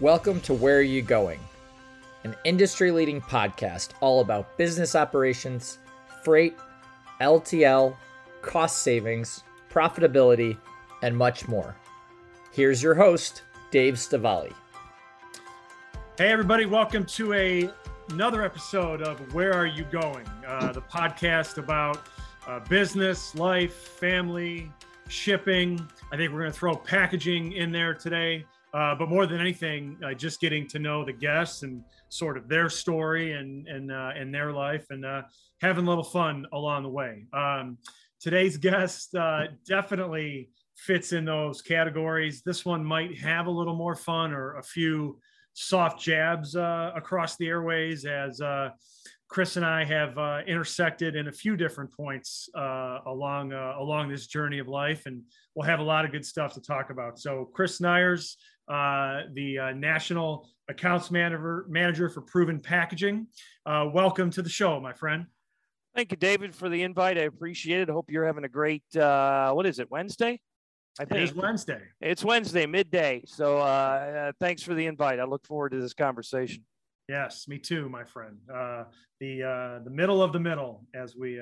Welcome to Where Are You Going? An industry leading podcast all about business operations, freight, LTL, cost savings, profitability, and much more. Here's your host, Dave Stavali. Hey, everybody, welcome to a, another episode of Where Are You Going? Uh, the podcast about uh, business, life, family, shipping. I think we're going to throw packaging in there today. Uh, but more than anything, uh, just getting to know the guests and sort of their story and and uh, and their life and uh, having a little fun along the way. Um, today's guest uh, definitely fits in those categories. This one might have a little more fun or a few soft jabs uh, across the airways as Chris and I have intersected in a few different points along along this journey of life, and we'll have a lot of good stuff to talk about. So, Chris Nyers, uh, the uh, National Accounts Manager, Manager for Proven Packaging. Uh, welcome to the show, my friend. Thank you, David, for the invite. I appreciate it. Hope you're having a great, uh, what is it, Wednesday? I think. It is Wednesday. It's Wednesday, midday. So uh, thanks for the invite. I look forward to this conversation. Yes, me too, my friend. the the middle of the middle, as we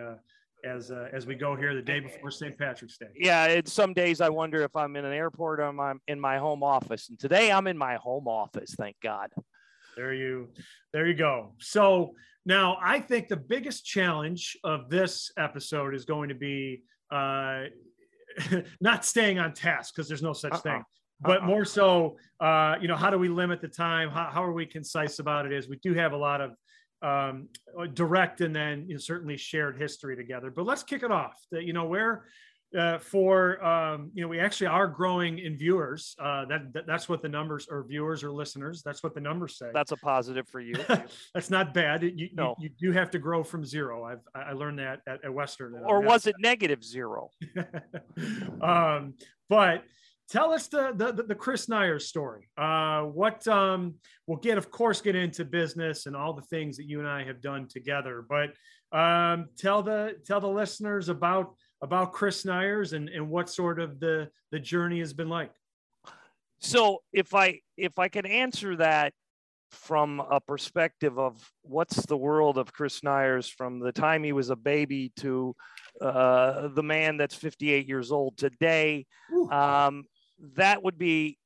as uh, as we go here the day before St. Patrick's Day. Yeah, it's some days I wonder if I'm in an airport or I'm in my home office. And today I'm in my home office, thank God. There you there you go. So now I think the biggest challenge of this episode is going to be uh, not staying on task because there's no such uh-uh. thing. But uh-uh. more so, uh, you know, how do we limit the time? How, how are we concise about it? Is we do have a lot of um, uh, direct and then you know, certainly shared history together. But let's kick it off. That you know where uh, for um, you know we actually are growing in viewers. Uh, that, that, that's what the numbers or viewers or listeners. That's what the numbers say. That's a positive for you. that's not bad. You, no. you, you, do have to grow from zero. I've I learned that at, at Western. Or was it negative zero? um, but tell us the the, the Chris Nyers story. Uh, what um, we'll get, of course, get into business and all the things that you and I have done together. But um, tell the tell the listeners about about Chris Nyers and and what sort of the the journey has been like. So if I if I can answer that from a perspective of what's the world of Chris Nyers from the time he was a baby to uh, the man that's 58 years old today. Um, that would be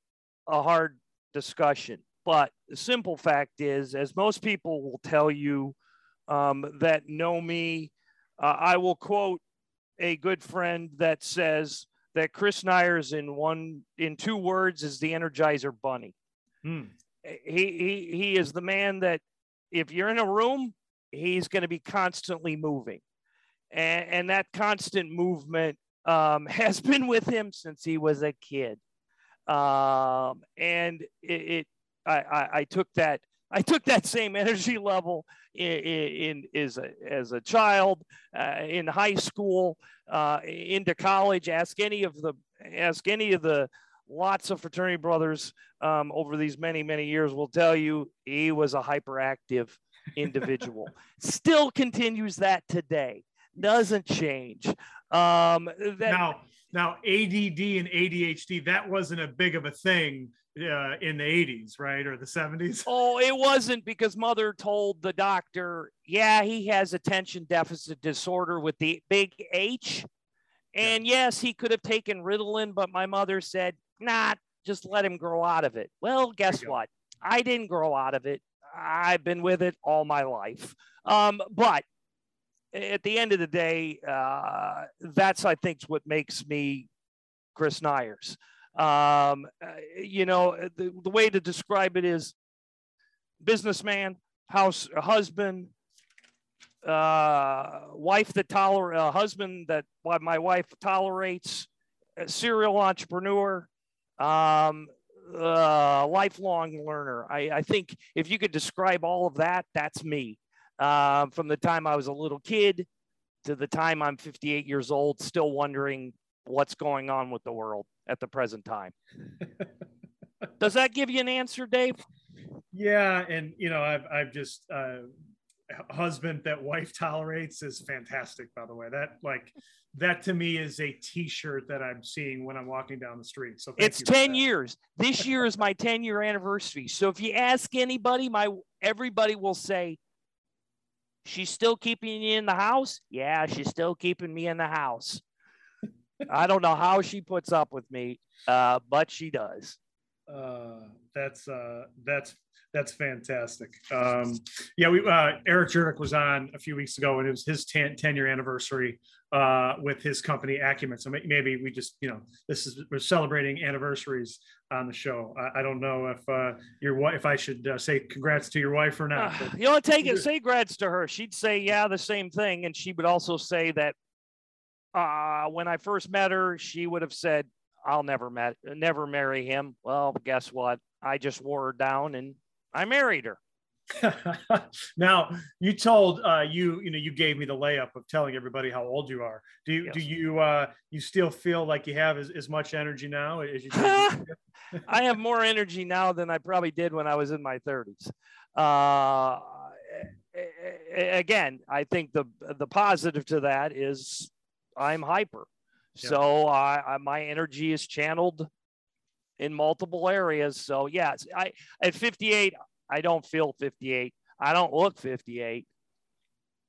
a hard discussion. But the simple fact is, as most people will tell you um, that know me, uh, I will quote a good friend that says that Chris Nyers in one in two words is the Energizer Bunny. Hmm. He, he he is the man that if you're in a room, he's going to be constantly moving, and, and that constant movement um, has been with him since he was a kid. Um, and it, it I, I, I, took that I took that same energy level in, in, in as, a, as a child, uh, in high school, uh, into college. Ask any of the ask any of the lots of fraternity brothers um, over these many many years will tell you he was a hyperactive individual. Still continues that today doesn't change. Um, that, now, now ADD and ADHD that wasn't a big of a thing uh, in the 80s, right, or the 70s. Oh, it wasn't because mother told the doctor, yeah, he has attention deficit disorder with the big H. And yeah. yes, he could have taken Ritalin, but my mother said, not, nah, just let him grow out of it. Well, guess what? I didn't grow out of it. I've been with it all my life. Um, but at the end of the day, uh, that's I think what makes me Chris Nyers. Um, uh, you know, the, the way to describe it is businessman, house husband, uh, wife that tolerate a husband that my wife tolerates, serial entrepreneur, um, uh, lifelong learner. I, I think if you could describe all of that, that's me um, from the time I was a little kid to the time I'm 58 years old, still wondering what's going on with the world at the present time. Does that give you an answer, Dave? Yeah, and you know, I've I've just uh, husband that wife tolerates is fantastic. By the way, that like that to me is a T-shirt that I'm seeing when I'm walking down the street. So it's ten years. This year is my ten year anniversary. So if you ask anybody, my everybody will say, "She's still keeping you in the house." Yeah, she's still keeping me in the house. I don't know how she puts up with me, uh, but she does. Uh, that's uh, that's that's fantastic. Um, yeah, we uh, Eric Jurek was on a few weeks ago, and it was his 10, 10 year anniversary uh, with his company Acumen. So maybe we just, you know, this is we're celebrating anniversaries on the show. I, I don't know if uh, your wife, if I should uh, say congrats to your wife or not. Uh, you know, take it, say congrats to her. She'd say, yeah, the same thing, and she would also say that uh, when I first met her, she would have said, "I'll never met, never marry him." Well, guess what? I just wore her down and I married her. now you told uh, you you know you gave me the layup of telling everybody how old you are. Do you yes. do you uh, you still feel like you have as, as much energy now as you? I have more energy now than I probably did when I was in my thirties. Uh, again, I think the the positive to that is I'm hyper, so I, I, my energy is channeled in multiple areas. So yes, I at 58, I don't feel 58. I don't look 58.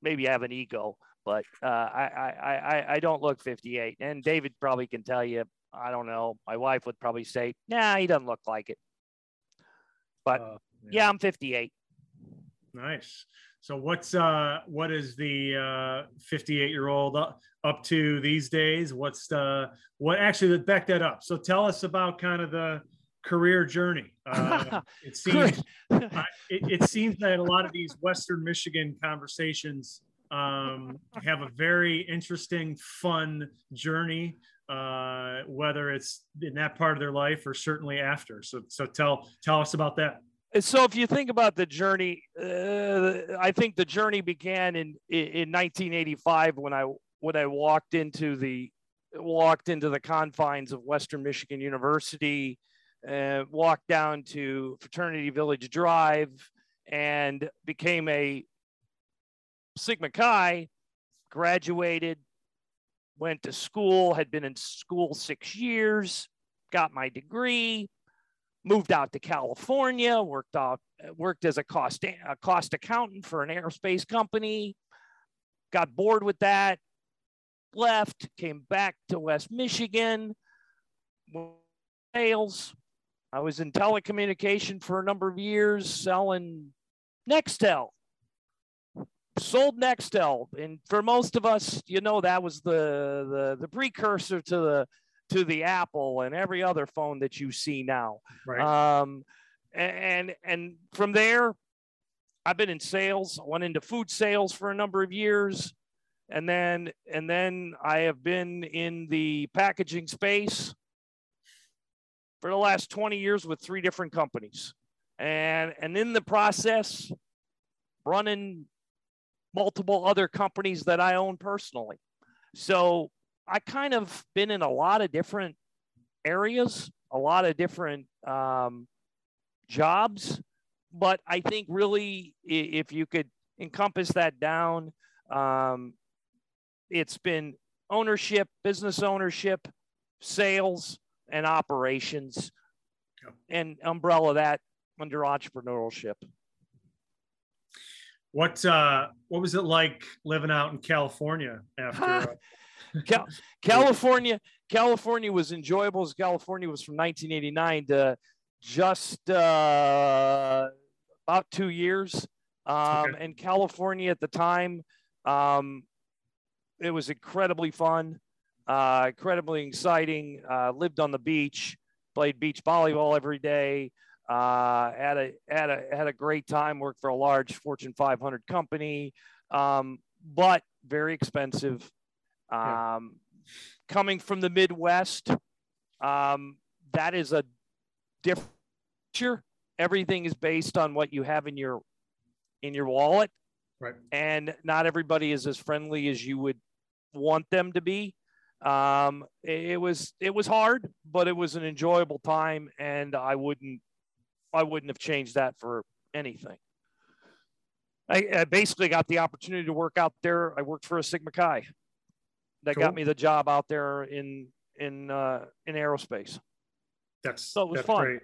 Maybe I have an ego, but uh, I, I, I, I don't look 58. And David probably can tell you, I don't know. My wife would probably say, nah, he doesn't look like it. But uh, yeah. yeah, I'm 58. Nice. So what's uh what is the uh 58 year old up to these days? What's the what actually back that up? So tell us about kind of the career journey. Uh, it seems it, it, seems that a lot of these Western Michigan conversations um, have a very interesting, fun journey. Uh, whether it's in that part of their life or certainly after. So so tell tell us about that. So if you think about the journey, uh, I think the journey began in in 1985 when I when I walked into the walked into the confines of Western Michigan University uh, walked down to Fraternity Village Drive and became a Sigma Chi, graduated, went to school, had been in school six years, got my degree, moved out to California, worked out, worked as a cost, a cost accountant for an aerospace company, got bored with that, left, came back to West Michigan, sales, I was in telecommunication for a number of years selling Nextel. Sold Nextel. And for most of us, you know, that was the, the, the precursor to the, to the Apple and every other phone that you see now. Right. Um, and, and from there, I've been in sales. I went into food sales for a number of years. And then, and then I have been in the packaging space for the last 20 years with three different companies. And, and in the process, running multiple other companies that I own personally. So I kind of been in a lot of different areas, a lot of different um, jobs. But I think really, if you could encompass that down, um, it's been ownership, business ownership, sales, and operations and umbrella that under entrepreneurship. What uh, what was it like living out in California after? Uh... Cal- California, California was enjoyable as California was from 1989 to just uh, about two years. Um, okay. And California at the time, um, it was incredibly fun uh, incredibly exciting. Uh, lived on the beach, played beach volleyball every day. Uh, had a had a had a great time. Worked for a large Fortune 500 company, um, but very expensive. Um, yeah. Coming from the Midwest, um, that is a different. Everything is based on what you have in your in your wallet, right? And not everybody is as friendly as you would want them to be. Um, it was it was hard, but it was an enjoyable time, and I wouldn't I wouldn't have changed that for anything. I, I, basically got the opportunity to work out there. I worked for a Sigma Chi that cool. got me the job out there in in uh, in aerospace. That's so it was fun. Great.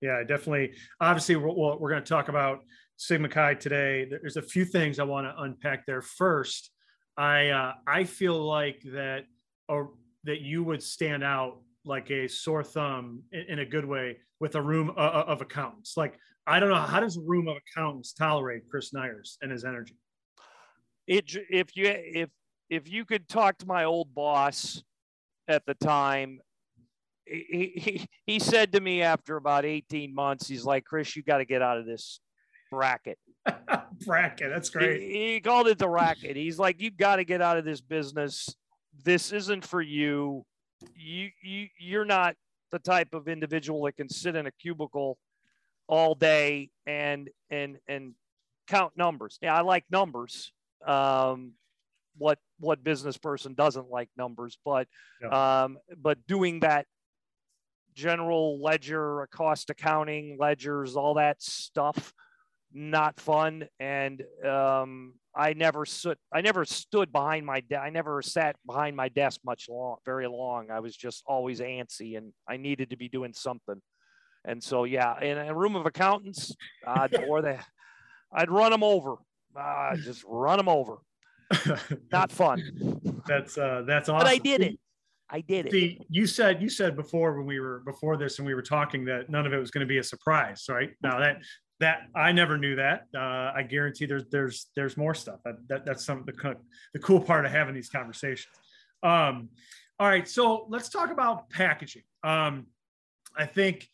Yeah, definitely. Obviously, we're, we're going to talk about Sigma Chi today. There's a few things I want to unpack there. First, I uh, I feel like that or that you would stand out like a sore thumb in, in a good way with a room uh, uh, of accountants. Like I don't know how does a room of accountants tolerate Chris Nyers and his energy. It if you if if you could talk to my old boss at the time he, he, he said to me after about 18 months, he's like, Chris, you got to get out of this bracket. bracket. That's great. He, he, called it the racket. He's like, you got to get out of this business. This isn't for you. You, you, you're not the type of individual that can sit in a cubicle all day and, and, and count numbers. Yeah. I like numbers. Um, what, what business person doesn't like numbers, but, yeah. um, but doing that general ledger, cost accounting, ledgers, all that stuff, not fun. And um, I never stood, I never stood behind my, de- I never sat behind my desk much long, very long. I was just always antsy, and I needed to be doing something. And so, yeah, in a room of accountants, uh, or the, I'd run them over, uh, just run them over. Not fun. That's uh, that's awesome. But I did it. I did it. See, you said you said before when we were before this and we were talking that none of it was going to be a surprise, right? Now that that I never knew that. Uh, I guarantee there's there's there's more stuff. That, that that's some of the the cool part of having these conversations. Um, all right, so let's talk about packaging. Um, I think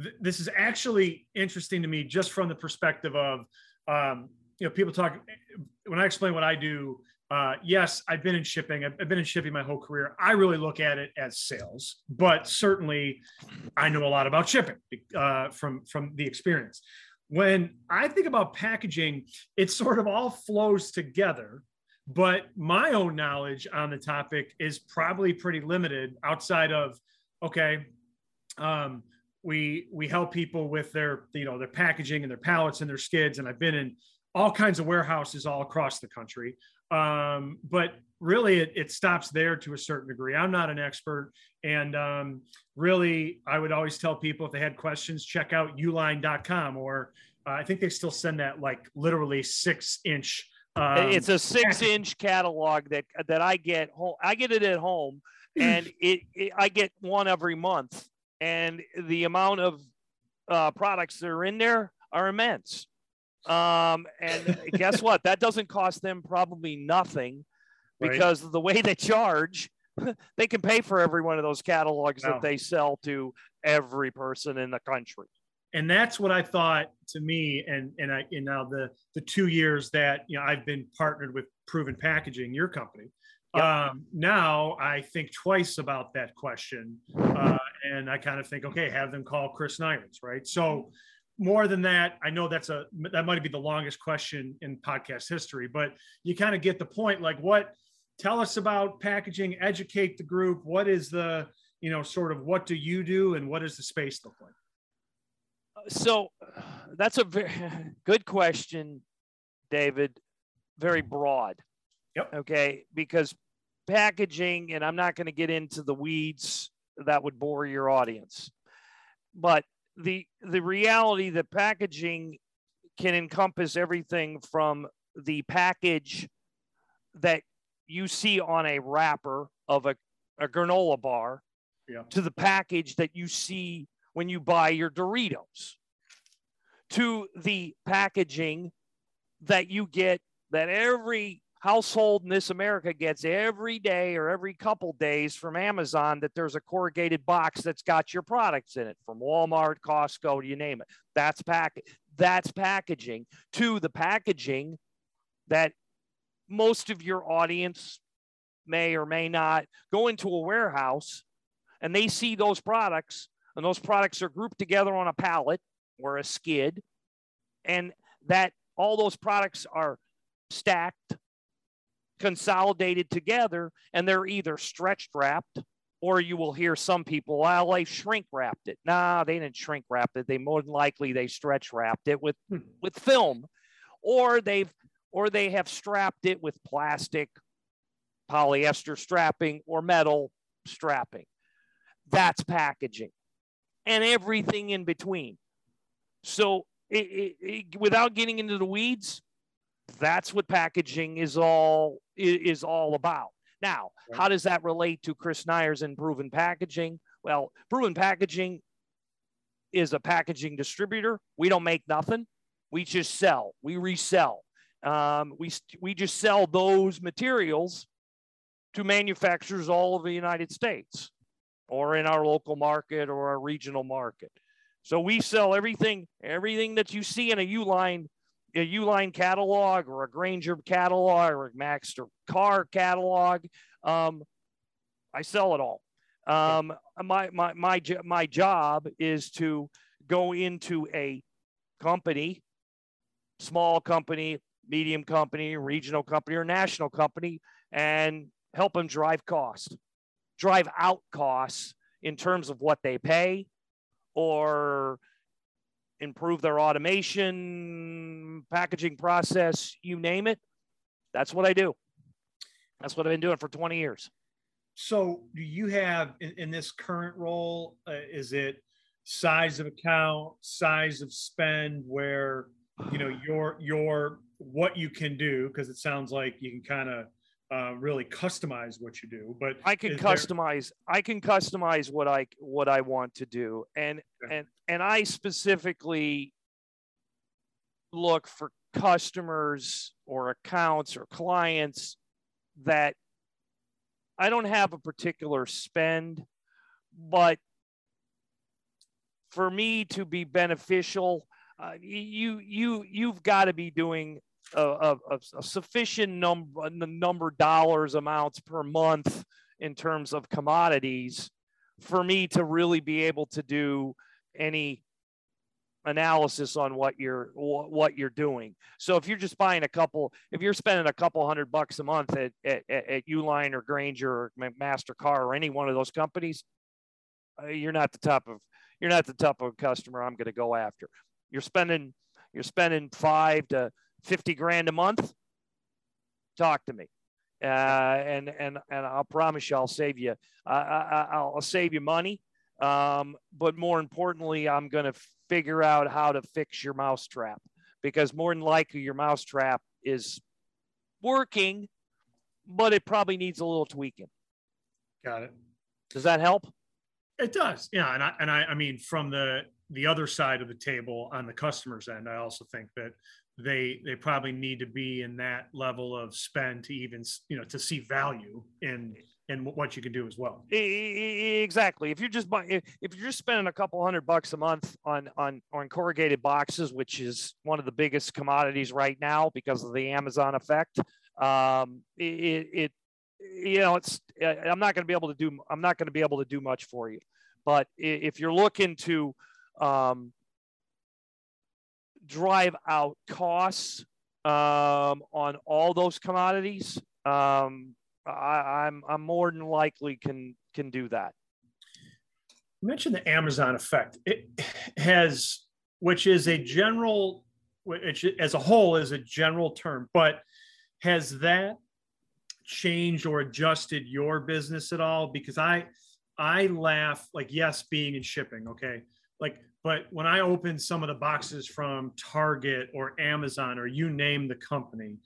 th- this is actually interesting to me just from the perspective of um, you know people talk when I explain what I do uh, yes, I've been in shipping. I've, been in shipping my whole career. I really look at it as sales, but certainly I know a lot about shipping uh, from from the experience. When I think about packaging, it sort of all flows together. But my own knowledge on the topic is probably pretty limited outside of okay, um, we we help people with their you know their packaging and their pallets and their skids, and I've been in all kinds of warehouses all across the country. Um, but really, it, it, stops there to a certain degree. I'm not an expert. And um, really, I would always tell people if they had questions, check out uline.com or uh, I think they still send that like literally six inch. Um, it's a six inch catalog that that I get home. I get it at home, and it, it I get one every month, and the amount of uh, products that are in there are immense. Um, and guess what? That doesn't cost them probably nothing because right. the way they charge, they can pay for every one of those catalogs no. that they sell to every person in the country. And that's what I thought to me, and and I and now the the two years that you know I've been partnered with Proven Packaging, your company. Yep. Um, now I think twice about that question, uh, and I kind of think, okay, have them call Chris Nyers, right? So more than that, I know that's a that might be the longest question in podcast history, but you kind of get the point. Like, what? Tell us about packaging. Educate the group. What is the you know sort of what do you do, and what does the space look like? So, that's a very good question, David. Very broad. Yep. Okay, because packaging, and I'm not going to get into the weeds that would bore your audience, but the the reality that packaging can encompass everything from the package that you see on a wrapper of a, a granola bar yeah. to the package that you see when you buy your Doritos to the packaging that you get that every household in this America gets every day or every couple days from Amazon that there's a corrugated box that's got your products in it from Walmart, Costco, you name it. That's pack that's packaging to the packaging that most of your audience may or may not go into a warehouse and they see those products and those products are grouped together on a pallet or a skid and that all those products are stacked consolidated together and they're either stretched wrapped or you will hear some people, well, they shrink wrapped it. Nah, they didn't shrink wrap it. They more than likely they stretch wrapped it with, hmm. with film. or they've or they have strapped it with plastic, polyester strapping, or metal strapping. That's packaging, and everything in between. So, it, it, it, without getting into the weeds, that's what packaging is all is all about. Now, right. how does that relate to Chris Nyers and Proven Packaging? Well, Proven Packaging is a packaging distributor. We don't make nothing. We just sell. We resell. Um, we we just sell those materials to manufacturers all over the United States, or in our local market or our regional market. So we sell everything, everything that you see in a Uline, a Uline catalog or a Grainger catalog or a Maxter car catalog. Um, I sell it all. Um, my, my, my, my job is to go into a company, small company, medium company, regional company, or national company, and help them drive cost, drive out costs in terms of what they pay or improve their automation, packaging process, you name it. That's what I do. That's what I've been doing for 20 years. So, do you have in, in this current role, uh, is it size of account, size of spend, where you know your your what you can do? Because it sounds like you can kind of uh, really customize what you do. But I can customize. There... I can customize what I what I want to do, and okay. and and I specifically look for customers or accounts or clients that I don't have a particular spend, but for me to be beneficial, uh, you you you've got to be doing a, a, a sufficient number number dollars amounts per month in terms of commodities for me to really be able to do any analysis on what you're what you're doing. So if you're just buying a couple, if you're spending a couple hundred bucks a month at at, at Uline or Grainger or McMaster-Carr or any one of those companies, uh, you're not the top of you're not the type of customer I'm going to go after. You're spending you're spending five to fifty grand a month. Talk to me. Uh, and and and I'll promise you, I'll save you. I, I, I'll save you money. Um, but more importantly, I'm going to figure out how to fix your mousetrap because more than likely your mousetrap is working, but it probably needs a little tweaking. Got it. Does that help? It does. Yeah. And I, and I, I mean, from the, the other side of the table on the customer's end, I also think that they, they probably need to be in that level of spend to even, you know, to see value in in what you can do as well. Exactly. If you're just if you're just spending a couple hundred bucks a month on on on corrugated boxes, which is one of the biggest commodities right now because of the Amazon effect, um, it, it you know it's I'm not going to be able to do I'm not going to be able to do much for you. But if you're looking to um, drive out costs um, on all those commodities, um, I, I'm I'm more than likely can can do that. You mentioned the Amazon effect. It has, which is a general, which as a whole is a general term, but has that changed or adjusted your business at all? Because I I laugh like yes, being in shipping, okay, like but when I open some of the boxes from Target or Amazon or you name the company,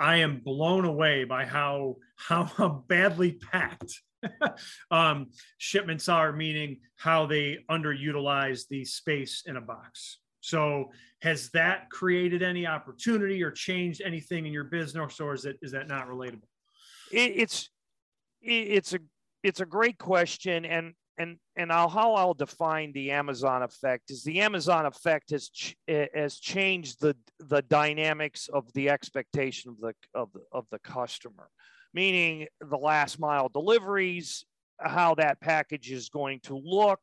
I am blown away by how how badly packed um, shipments are, meaning how they underutilize the space in a box. So, has that created any opportunity or changed anything in your business, or is that is that not relatable? It's it's a it's a great question, and and and I'll, how I'll define the Amazon effect is the Amazon effect has ch- eh, has changed the the dynamics of the expectation of the of the, of the customer, meaning the last mile deliveries, how that package is going to look,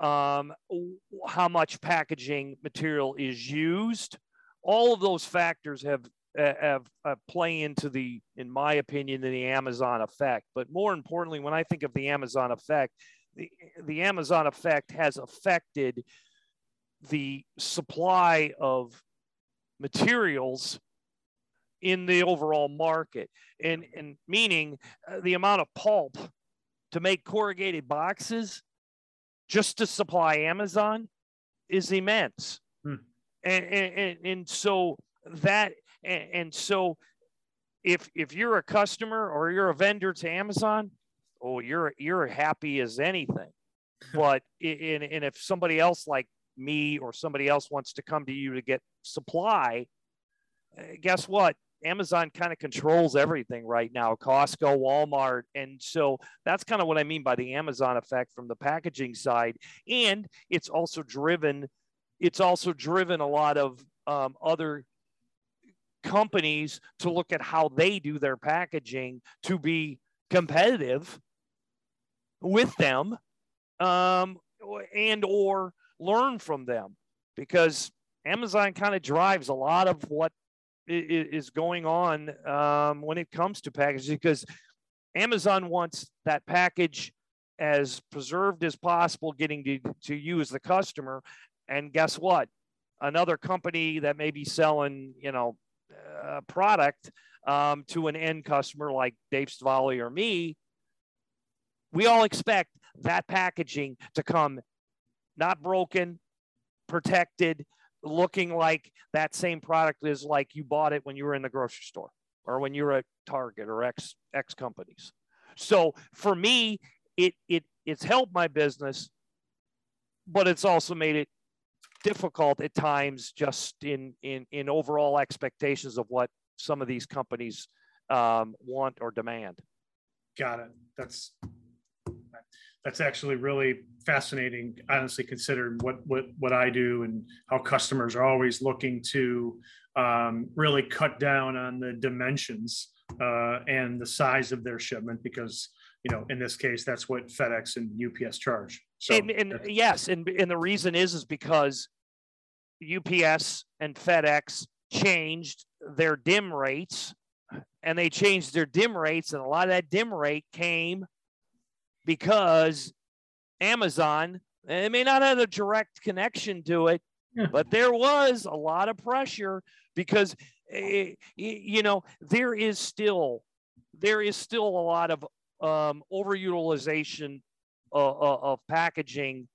um, how much packaging material is used. All of those factors have eh, have, have play into the, in my opinion, the Amazon effect. But more importantly, when I think of the Amazon effect, the, the Amazon effect has affected the supply of materials in the overall market and and meaning uh, the amount of pulp to make corrugated boxes just to supply amazon is immense hmm. and, and, and so that and, and so if if you're a customer or you're a vendor to amazon oh you're you're happy as anything but in, and if somebody else like me or somebody else wants to come to you to get supply uh, guess what Amazon kind of controls everything right now, Costco, Walmart. And so that's kind of what I mean by the Amazon effect from the packaging side. And it's also driven, it's also driven a lot of um, other companies to look at how they do their packaging to be competitive with them um, and or learn from them because Amazon kind of drives a lot of what is going on um, when it comes to packaging because Amazon wants that package as preserved as possible, getting to, to you as the customer. And guess what? Another company that may be selling, you know, a product um, to an end customer like Dave Stavali or me, we all expect that packaging to come not broken, protected, looking like that same product is like you bought it when you were in the grocery store or when you were at Target or X X companies. So for me, it it it's helped my business, but it's also made it difficult at times just in in in overall expectations of what some of these companies um, want or demand. Got it. That's that's actually really fascinating honestly considering what what what i do and how customers are always looking to um, really cut down on the dimensions uh, and the size of their shipment because you know in this case that's what fedex and ups charge. So and, and yes and, and the reason is is because ups and fedex changed their dim rates and they changed their dim rates and a lot of that dim rate came because Amazon, it may not have a direct connection to it, yeah. but there was a lot of pressure because eh, you know there is still there is still a lot of um, overutilization uh, uh, of packaging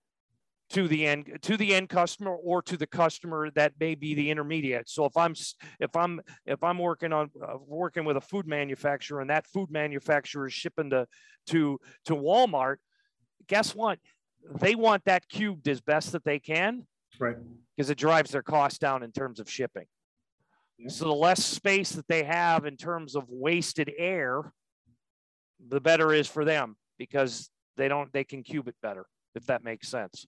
to the end to the end customer or to the customer that may be the intermediate. So if i'm if i'm if i'm working on uh, working with a food manufacturer and that food manufacturer is shipping to to to walmart guess what? They want that cubed as best that they can. Right. Because it drives their cost down in terms of shipping. Yeah. so the less space that they have in terms of wasted air the better is for them because they don't they can cube it better if that makes sense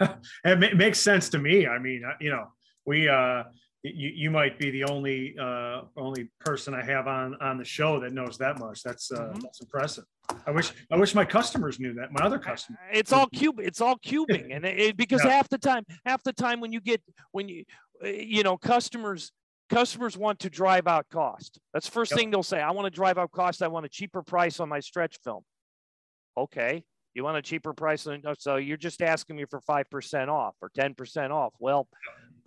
it makes sense to me. I mean, uh, you know, we uh, you, you might be the only uh, only person I have on on the show that knows that much. That's uh, mm-hmm. that's impressive. I wish I wish my customers knew that. My other customers. It's all cube. It's all cubing, and it, because yeah. half the time, half the time when you get when you uh, you know customers customers want to drive out cost. That's first yep. thing they'll say. I want to drive out cost. I want a cheaper price on my stretch film. Okay, you want a cheaper price so you're just asking me for 5% off or 10% off. Well,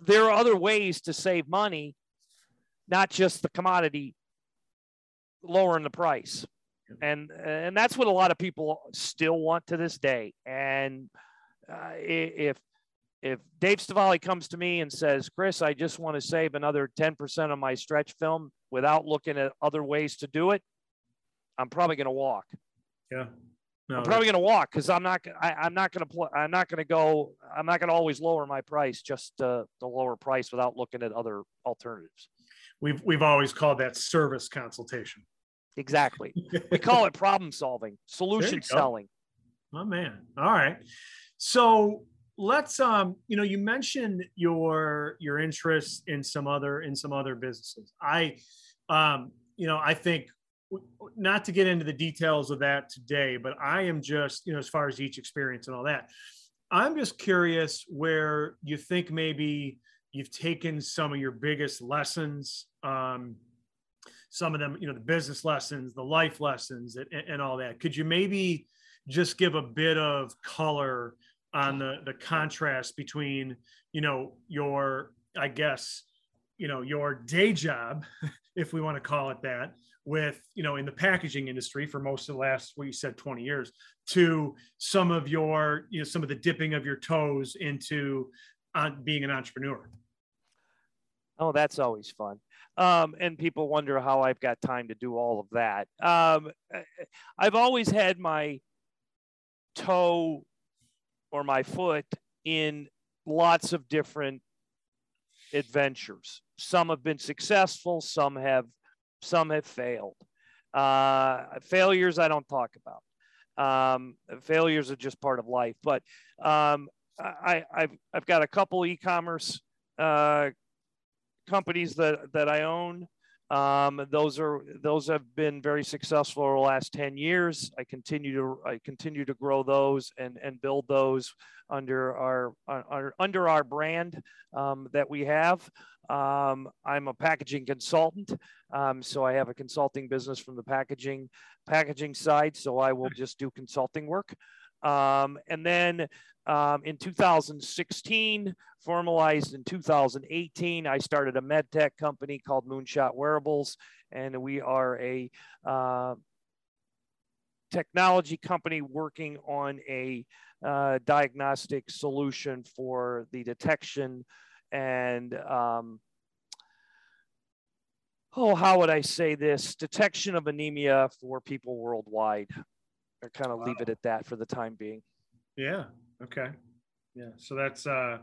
there are other ways to save money, not just the commodity lowering the price. And and that's what a lot of people still want to this day. And uh, if if Dave Stavali comes to me and says, "Chris, I just want to save another 10% of my stretch film without looking at other ways to do it," I'm probably going to walk. Yeah. No, I'm probably going to walk because I'm not. I, I'm not going to play. I'm not going to go. I'm not going to always lower my price just to, to lower price without looking at other alternatives. We've we've always called that service consultation. Exactly. we call it problem solving, solution selling. Oh man. All right. So let's um you know you mentioned your your interest in some other in some other businesses i um you know i think not to get into the details of that today, but I am just, you know, as far as each experience and all that, I'm just curious where you think maybe you've taken some of your biggest lessons, um, some of them, you know, the business lessons, the life lessons, and, and all that. Could you maybe just give a bit of color on the the contrast between, you know, your, I guess, you know your day job if we want to call it that with you know in the packaging industry for most of the last what you said 20 years to some of your you know some of the dipping of your toes into uh, being an entrepreneur. Oh that's always fun. Um, and people wonder how i've got time to do all of that. Um, i've always had my toe or my foot in lots of different adventures. Some have been successful some have some have failed. Uh, failures I don't talk about. Um, failures are just part of life. But um, I, have I've got a couple e-commerce uh, companies that that I own. Um, those are those have been very successful over the last 10 years. I continue to I continue to grow those and and build those under our, our under our brand um, that we have. Um, I'm a packaging consultant, um, so I have a consulting business from the packaging packaging side. So I will just do consulting work. Um, and then um, in 2016, formalized in 2018, I started a med tech company called Moonshot Wearables, and we are a uh, technology company working on a uh, diagnostic solution for the detection and um, oh, how would I say this? Detection of anemia for people worldwide. I kind of wow. leave it at that for the time being. Yeah. Okay. Yeah. So that's uh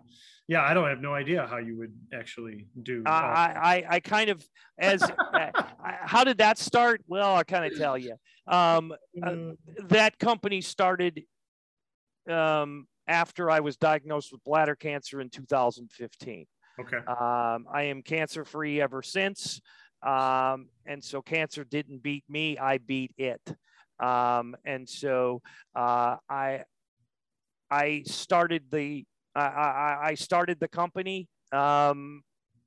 yeah, I don't have no idea how you would actually do uh, I, I I kind of as uh, how did that start? Well, I'll kind of tell you. Um uh, mm. that company started um after I was diagnosed with bladder cancer in 2015. Okay. Um, I am cancer free ever since. Um, and so cancer didn't beat me, I beat it. Um, and so uh, I, I started the, I, I started the company um,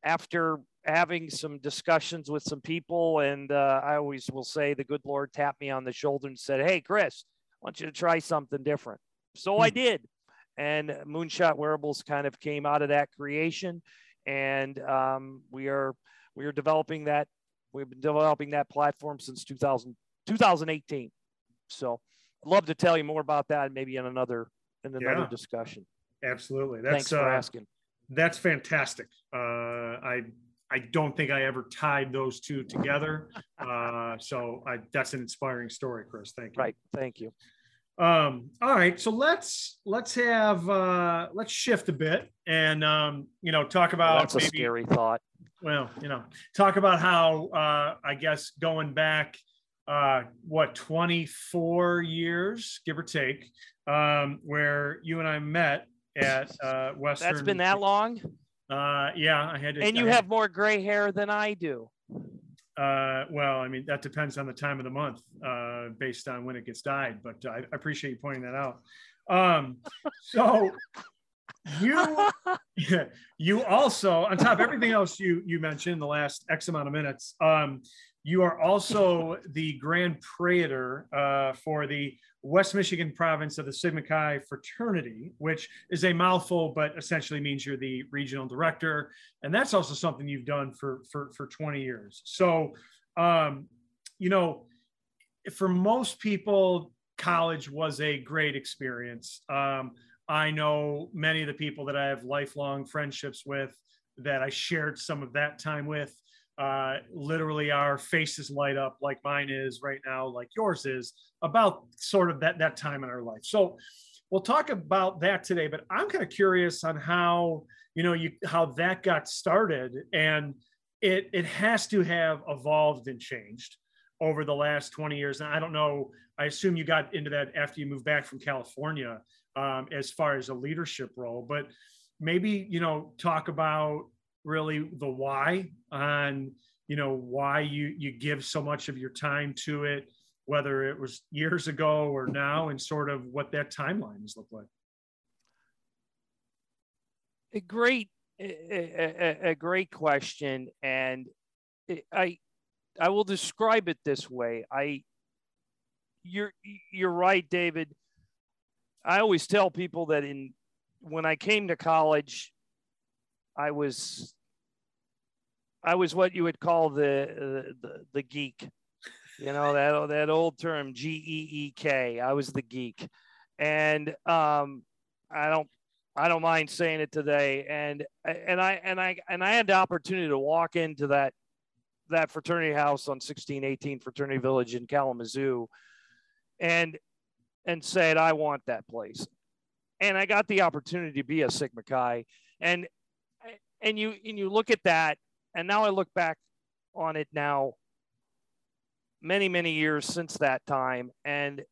after having some discussions with some people. And uh, I always will say the good Lord tapped me on the shoulder and said, Hey, Chris, I want you to try something different. So hmm. I did and Moonshot Wearables kind of came out of that creation, and um, we are we are developing that. We've been developing that platform since 2000, 2018. So I'd love to tell you more about that, maybe in another in another yeah, discussion. Absolutely. That's, Thanks for uh, asking. That's fantastic. Uh, I I don't think I ever tied those two together. Uh, so I, that's an inspiring story, Chris. Thank you. Right. Thank you. Um, all right, so let's let's have uh, let's shift a bit and um, you know talk about well, that's maybe, a scary thought. Well, you know, talk about how uh, I guess going back uh, what 24 years, give or take, um, where you and I met at uh, Western. That's been that long. Uh, yeah, I had. To, and you I have more gray hair than I do. Uh, well, I mean, that depends on the time of the month, uh, based on when it gets dyed. But I, I appreciate you pointing that out. Um, so you, you also, on top of everything else you you mentioned in the last X amount of minutes, um, you are also the Grand Praetor uh, for the West Michigan province of the Sigma Chi fraternity, which is a mouthful, but essentially means you're the regional director. And that's also something you've done for, for, for 20 years. So, um, you know, for most people, college was a great experience. Um, I know many of the people that I have lifelong friendships with that I shared some of that time with uh, literally our faces light up like mine is right now, like yours is, about sort of that that time in our life. So we'll talk about that today. But I'm kind of curious on how you know you how that got started, and it it has to have evolved and changed over the last 20 years. And I don't know. I assume you got into that after you moved back from California, um, as far as a leadership role, but maybe you know talk about really the why on you know why you you give so much of your time to it whether it was years ago or now and sort of what that timeline has looked like. A great a, a, great question and i i will describe it this way. I you're you're right david. I always tell people that in when i came to college I was I was what you would call the the, the geek. You know that that old term G E E K. I was the geek, and um, I don't I don't mind saying it today. And and I and I and I had the opportunity to walk into that that fraternity house on 1618 Fraternity Village in Kalamazoo, and and said I want that place, and I got the opportunity to be a Sigma Chi, and and you and you look at that, and now I look back on it now, many many years since that time, and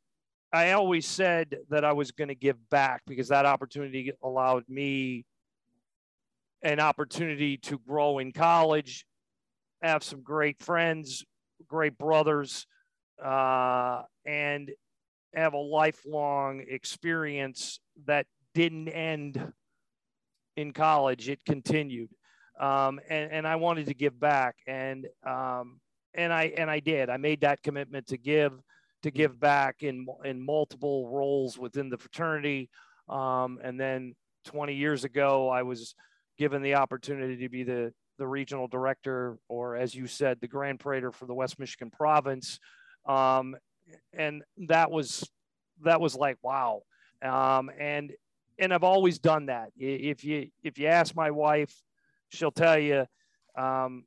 I always said that I was going to give back because that opportunity allowed me an opportunity to grow in college, have some great friends, great brothers, uh, and have a lifelong experience that didn't end in college. It continued. Um, and, and I wanted to give back and, um, and I, and I did, I made that commitment to give, to give back in in multiple roles within the fraternity. Um, and then 20 years ago, I was given the opportunity to be the the regional director, or as you said, the grand praetor for the West Michigan province. Um, and that was that was like wow. Um, and and I've always done that. If you if you ask my wife, she'll tell you um,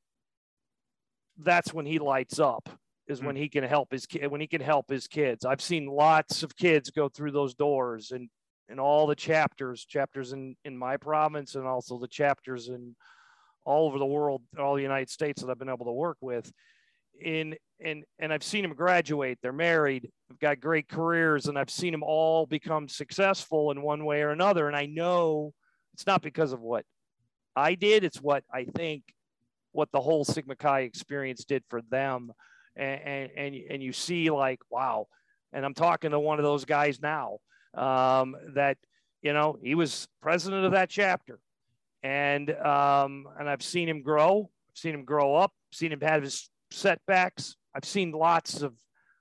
that's when he lights up is mm-hmm. when he can help his kid when he can help his kids. I've seen lots of kids go through those doors and and all the chapters, chapters in in my province and also the chapters in all over the world, all the United States that I've been able to work with. In and and I've seen them graduate. They're married, They've got great careers, and I've seen them all become successful in one way or another. And I know it's not because of what I did; it's what I think what the whole Sigma Chi experience did for them and, and, and you see like, wow. And I'm talking to one of those guys now um, that, you know, he was president of that chapter. And, um, and I've seen him grow, seen him grow up, seen him have his setbacks. I've seen lots of,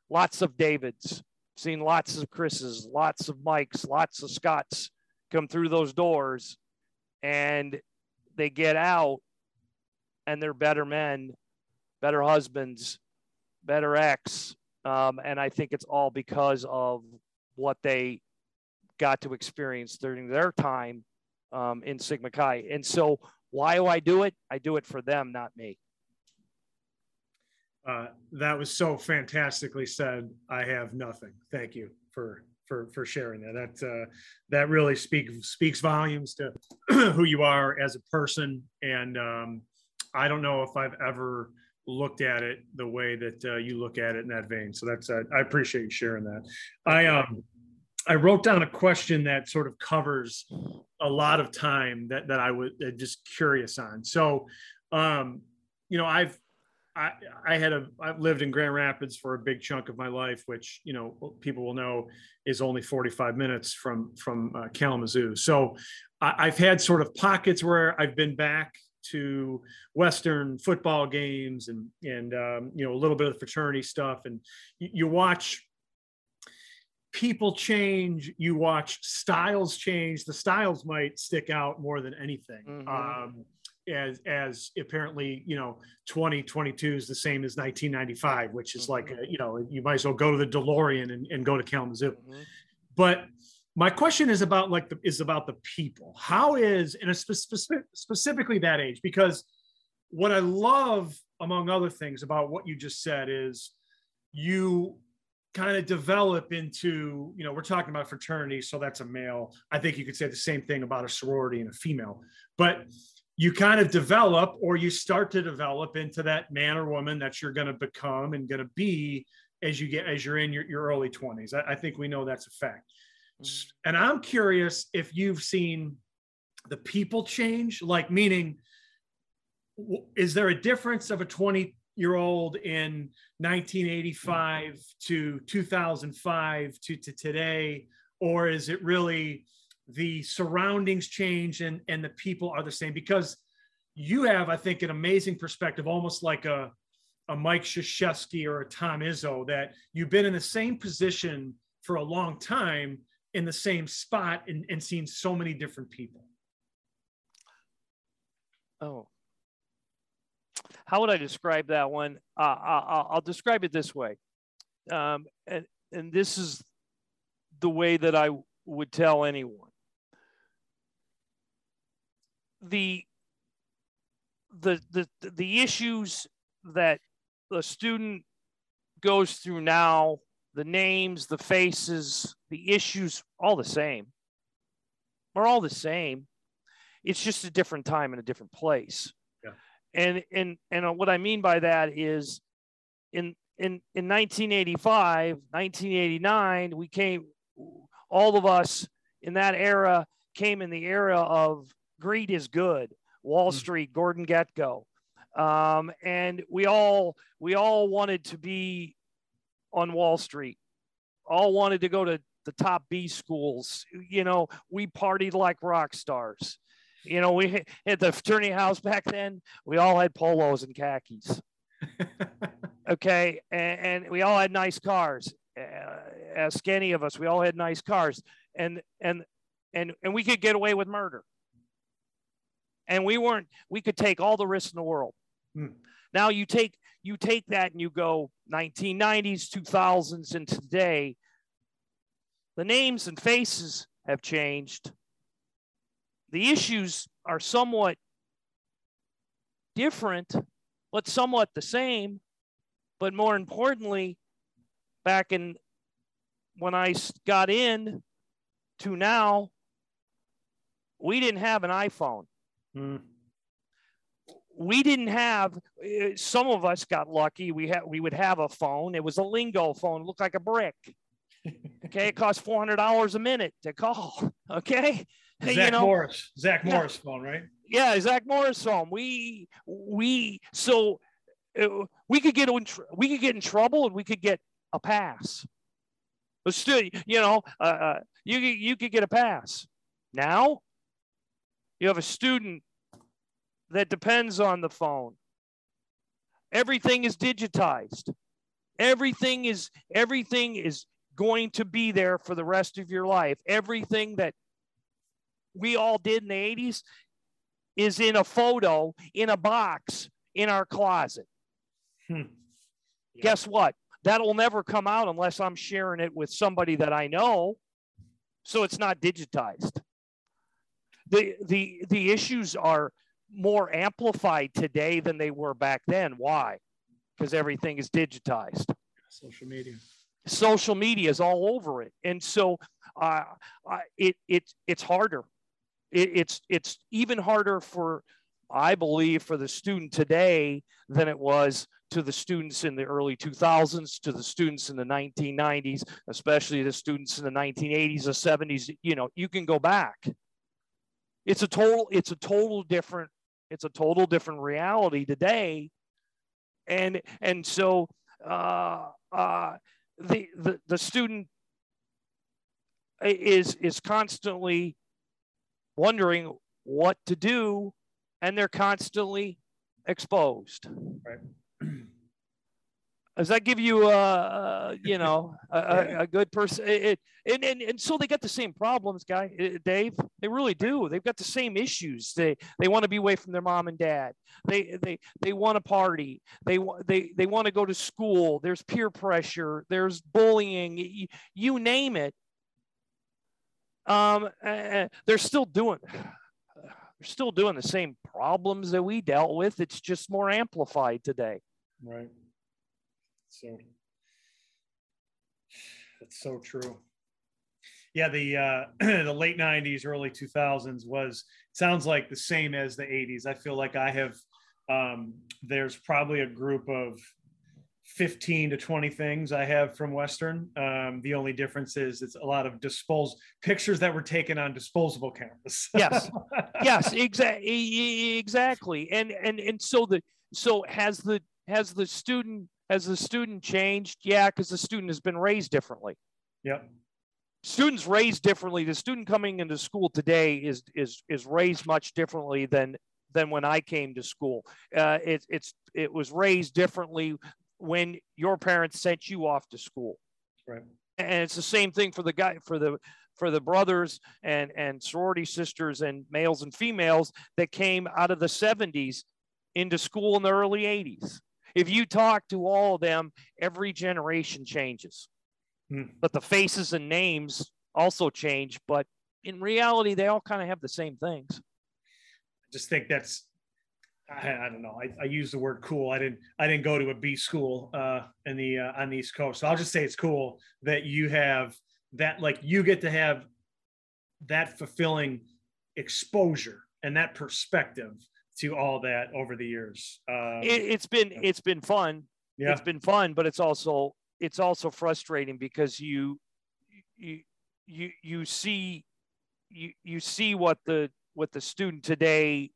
lots of Davids, seen lots of Chris's, lots of Mike's, lots of Scott's come through those doors and they get out and they're better men, better husbands, better ex. Um, and I think it's all because of what they got to experience during their time um, in Sigma Chi. And so, why do I do it? I do it for them, not me. Uh, that was so fantastically said. I have nothing. Thank you for for for sharing that. That uh, that really speaks speaks volumes to who you are as a person. And um, I don't know if I've ever looked at it the way that uh, you look at it in that vein. So that's uh, I appreciate you sharing that. I um I wrote down a question that sort of covers a lot of time that that I was uh, just curious on. So um you know I've I, I had a I've lived in Grand Rapids for a big chunk of my life, which you know people will know is only 45 minutes from from uh, Kalamazoo. So I, I've had sort of pockets where I've been back to Western football games and and um, you know a little bit of the fraternity stuff, and you, you watch people change you watch styles change the styles might stick out more than anything mm-hmm. um, as as apparently you know 2022 is the same as 1995 which is mm-hmm. like a, you know you might as well go to the delorean and, and go to kalamazoo mm-hmm. but my question is about like the is about the people how is in a specific specifically that age because what i love among other things about what you just said is you kind of develop into you know we're talking about fraternity so that's a male i think you could say the same thing about a sorority and a female but you kind of develop or you start to develop into that man or woman that you're going to become and going to be as you get as you're in your, your early 20s I, I think we know that's a fact. Mm-hmm. And I'm curious if you've seen the people change, like meaning, is there a difference of a 20 year old in 1985 to 2005 to, to today? Or is it really the surroundings change and, and the people are the same? Because you have, I think, an amazing perspective, almost like a, a Mike Krzyzewski or a Tom Izzo, that you've been in the same position for a long time in the same spot and, and seen so many different people? Oh, how would I describe that one? Uh, I'll, I'll describe it this way, um, and and this is the way that I would tell anyone. The the the the issues that the student goes through now, the names, the faces, the issues, all the same. Are all the same. It's just a different time and a different place. Yeah. And and and uh, what I mean by that is in in in 1985, 1989, we came all of us in that era came in the era of greed is good, Wall mm-hmm. Street, Gordon Gekko. Um, and we all we all wanted to be on Wall Street. All wanted to go to the top B schools. You know, we partied like rock stars. You know, we at the fraternity house back then, we all had polos and khakis. okay. And, and, we all had nice cars. Uh, as skinny of us, we all had nice cars. And, and, and, and we could get away with murder. And we weren't, we could take all the risks in the world. Hmm. Now you take, you take that and you go 1990s, 2000s, and today, the names and faces have changed. The issues are somewhat different, but somewhat the same. But more importantly, back in when I got in to now, we didn't have an iPhone. Mm. We didn't have. Eh, some of us got lucky. We had. We would have a phone. It was a lingo phone. It looked like a brick. Okay, it cost four hundred dollars a minute to call. Okay, Zack you know, Morris, Zack yeah, Morris phone, right? Yeah, Zack Morris phone. We we so uh, we could get in we could get in trouble and we could get a pass. But still, you know, uh, uh, you you could get a pass. Now, you have a student that depends on the phone. Everything is digitized. Everything is everything is going to be there for the rest of your life. Everything that we all did in the 80s is in a photo in a box in our closet. Hmm. Yeah. Guess what? That'll never come out unless I'm sharing it with somebody that I know. So it's not digitized. The the the issues are more amplified today than they were back then. Why? Because everything is digitized. Social media social media is all over it and so uh, it, it it's harder it, it's it's even harder for i believe for the student today than it was to the students in the early 2000s to the students in the 1990s especially the students in the 1980s or 70s you know you can go back it's a total it's a total different it's a total different reality today. And and so uh uh the, the, the student is is constantly wondering what to do and they're constantly exposed. Right does that give you a, a you know a, a, good person it, and, and and so they got the same problems guy dave. They really do. They've got the same issues. They they want to be away from their mom and dad. They they they want to party. They they they want to go to school. There's peer pressure. There's bullying. You, you name it. Um uh, they're still doing they're still doing the same problems that we dealt with. It's just more amplified today. Right so that's so true. Yeah, the uh, the late '90s, early 2000s was sounds like the same as the '80s. I feel like I have. Um, there's probably a group of 15 to 20 things I have from Western. Um, the only difference is it's a lot of dispose pictures that were taken on disposable cameras. yes, yes, exactly, exactly. And and and so the so has the has the student has the student changed? Yeah, because the student has been raised differently. Yep. Students raised differently. The student coming into school today is is is raised much differently than than when I came to school. Uh, it, it's it was raised differently when your parents sent you off to school. Right. And it's the same thing for the guy for the for the brothers and and sorority sisters and males and females that came out of the 70s into school in the early 80s. If you talk to all of them, every generation changes. Hmm. But the faces and names also change. But in reality, they all kind of have the same things. I just think that's I, I don't know. I, I use the word cool. I didn't. I didn't go to a B school uh, in the uh, on the East Coast. So I'll just say it's cool that you have that. Like you get to have that fulfilling exposure and that perspective to all that over the years. Um, it, has been it's been fun. Yeah. It's been fun, but it's also it's also frustrating because you you you you see you you see what the what the student today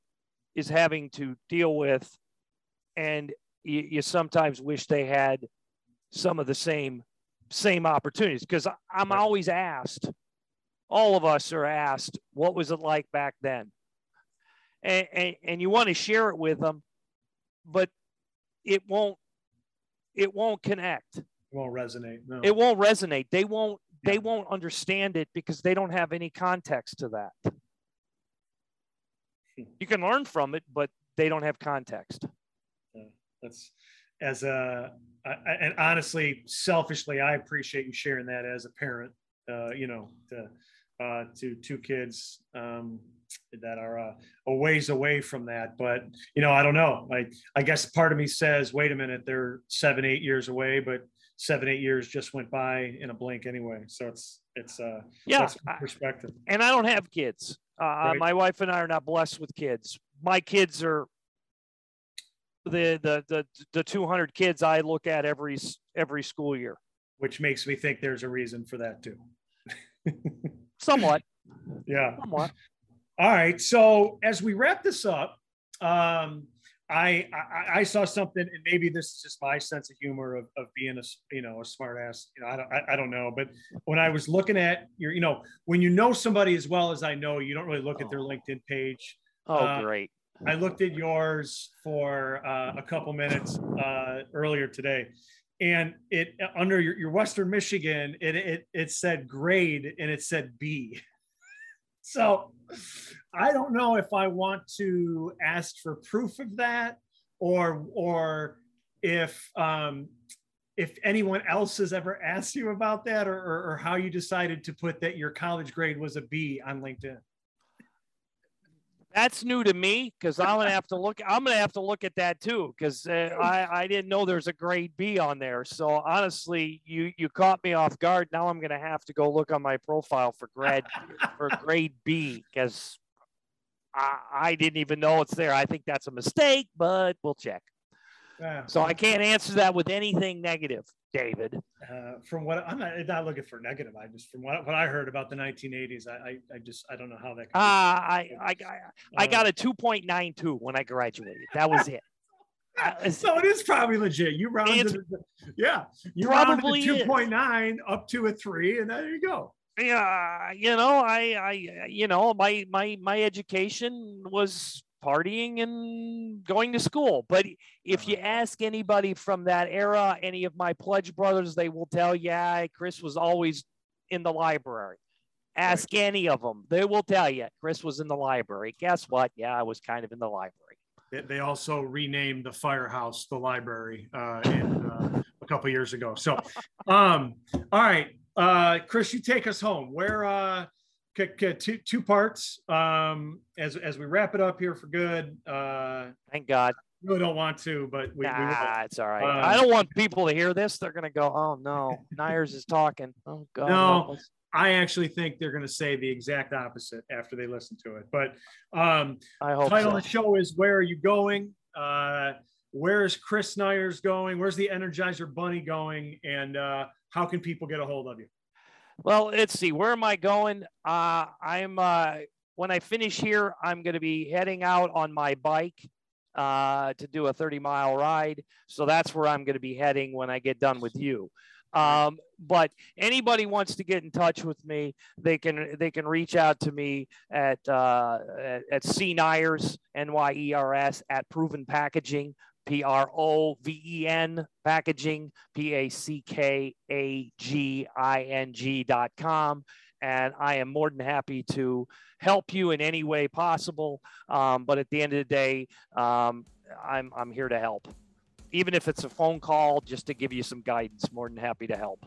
is having to deal with and you, you sometimes wish they had some of the same same opportunities because i'm always asked all of us are asked what was it like back then and, and, and you want to share it with them but it won't it won't connect it won't resonate no. it won't resonate they won't they won't understand it because they don't have any context to that you can learn from it, but they don't have context. Yeah, that's as a and honestly, selfishly, I appreciate you sharing that as a parent. Uh, you know, to uh, to two kids um, that are uh, a ways away from that. But you know, I don't know. I I guess part of me says, wait a minute, they're seven, eight years away, but seven, eight years just went by in a blink anyway. So it's it's uh yeah perspective. And I don't have kids. Uh, right. My wife and I are not blessed with kids. My kids are the the the the 200 kids I look at every every school year. Which makes me think there's a reason for that too. Somewhat. Yeah. Somewhat. All right. So as we wrap this up, um, I, I, I saw something, and maybe this is just my sense of humor of, of being a you know a smart ass. You know, I don't I, I don't know, but when I was looking at your, you know, when you know somebody as well as I know, you don't really look at their oh. LinkedIn page. Oh, uh, great! I looked at yours for uh, a couple minutes uh, earlier today, and it under your, your Western Michigan, it, it it said grade and it said B. so I don't know if I want to ask for proof of that or or if um, if anyone else has ever asked you about that or, or, or how you decided to put that your college grade was a B on LinkedIn. That's new to me because I'm gonna have to look. I'm gonna have to look at that too because uh, I I didn't know there's a grade B on there. So honestly, you you caught me off guard. Now I'm gonna have to go look on my profile for grad for grade B because I, I didn't even know it's there. I think that's a mistake, but we'll check. Yeah. So I can't answer that with anything negative, David. Uh, from what I'm not, not, looking for negative. I just from what, what I heard about the 1980s, I, I, I just I don't know how that. Uh, I I I, I got a 2.92 when I graduated. That was it. so it is probably legit. You rounded, it, yeah, you rounded 2.9 up to a three, and there you go yeah, you know, I, I, you know, my, my, my education was partying and going to school. But if you uh-huh. ask anybody from that era, any of my pledge brothers, they will tell you, yeah, Chris was always in the library. Ask right. any of them, they will tell you Chris was in the library. Guess what? Yeah, I was kind of in the library. They also renamed the firehouse the library uh, in, uh, a couple years ago. So, um, all right, uh, Chris, you take us home. Where uh, two two parts. Um, as as we wrap it up here for good. Uh, Thank God. Really don't want to, but we, nah, we it's all right. Um, I don't want people to hear this. They're gonna go, "Oh no, Nyers is talking." Oh God. No, I actually think they're gonna say the exact opposite after they listen to it. But um, I hope title so. of the show is "Where Are You Going." Uh, where is Chris Nyers going? Where's the Energizer Bunny going? And uh, how can people get a hold of you? Well, let's see. Where am I going? Uh, I'm uh, when I finish here, I'm going to be heading out on my bike uh, to do a 30 mile ride. So that's where I'm going to be heading when I get done with you. Um, but anybody wants to get in touch with me, they can they can reach out to me at uh, at, at C Nyers N Y E R S at Proven Packaging P R O V E N packaging, P A C K A G I N G dot com. and I am more than happy to help you in any way possible. Um, but at the end of the day, um, I'm I'm here to help, even if it's a phone call just to give you some guidance. More than happy to help.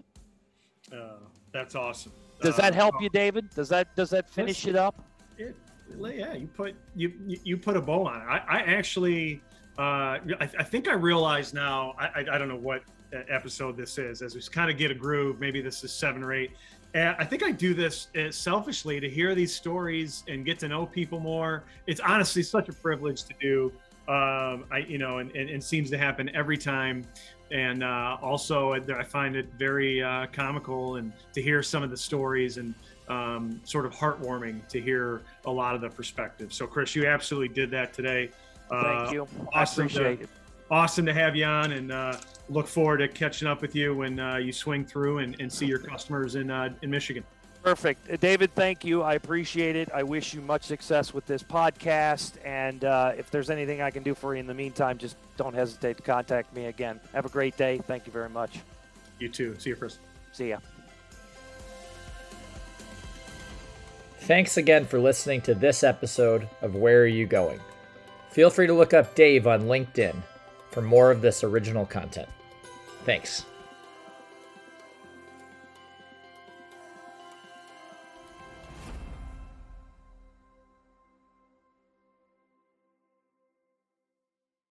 Uh, that's awesome. Does that Uh, help you, David? Does that does that finish it up? It, yeah, you put you you- you put a bow on it. I, I actually, uh, I, I think I realize now. I, I I don't know what uh, episode this is. As we kind of get a groove, maybe this is seven or eight. And I think I do this uh, selfishly to hear these stories and get to know people more. It's honestly such a privilege to do. Um, I you know, and, and, and seems to happen every time. And uh, also, I find it very uh, comical and to hear some of the stories and um, sort of heartwarming to hear a lot of the perspectives. So, Chris, you absolutely did that today. Thank Uh, you. I awesome to- appreciate it. Awesome to have you on, and uh, look forward to catching up with you when uh, you swing through and, and see your customers in uh, in Michigan. Perfect. Uh, David, thank you. I appreciate it. I wish you much success with this podcast. And uh, if there's anything I can do for you in the meantime, just don't hesitate to contact me again. Have a great day. Thank you very much. You too. See you, Chris. See ya. Thanks again for listening to this episode of Where Are You Going? Feel free to look up Dave on LinkedIn for more of this original content. Thanks.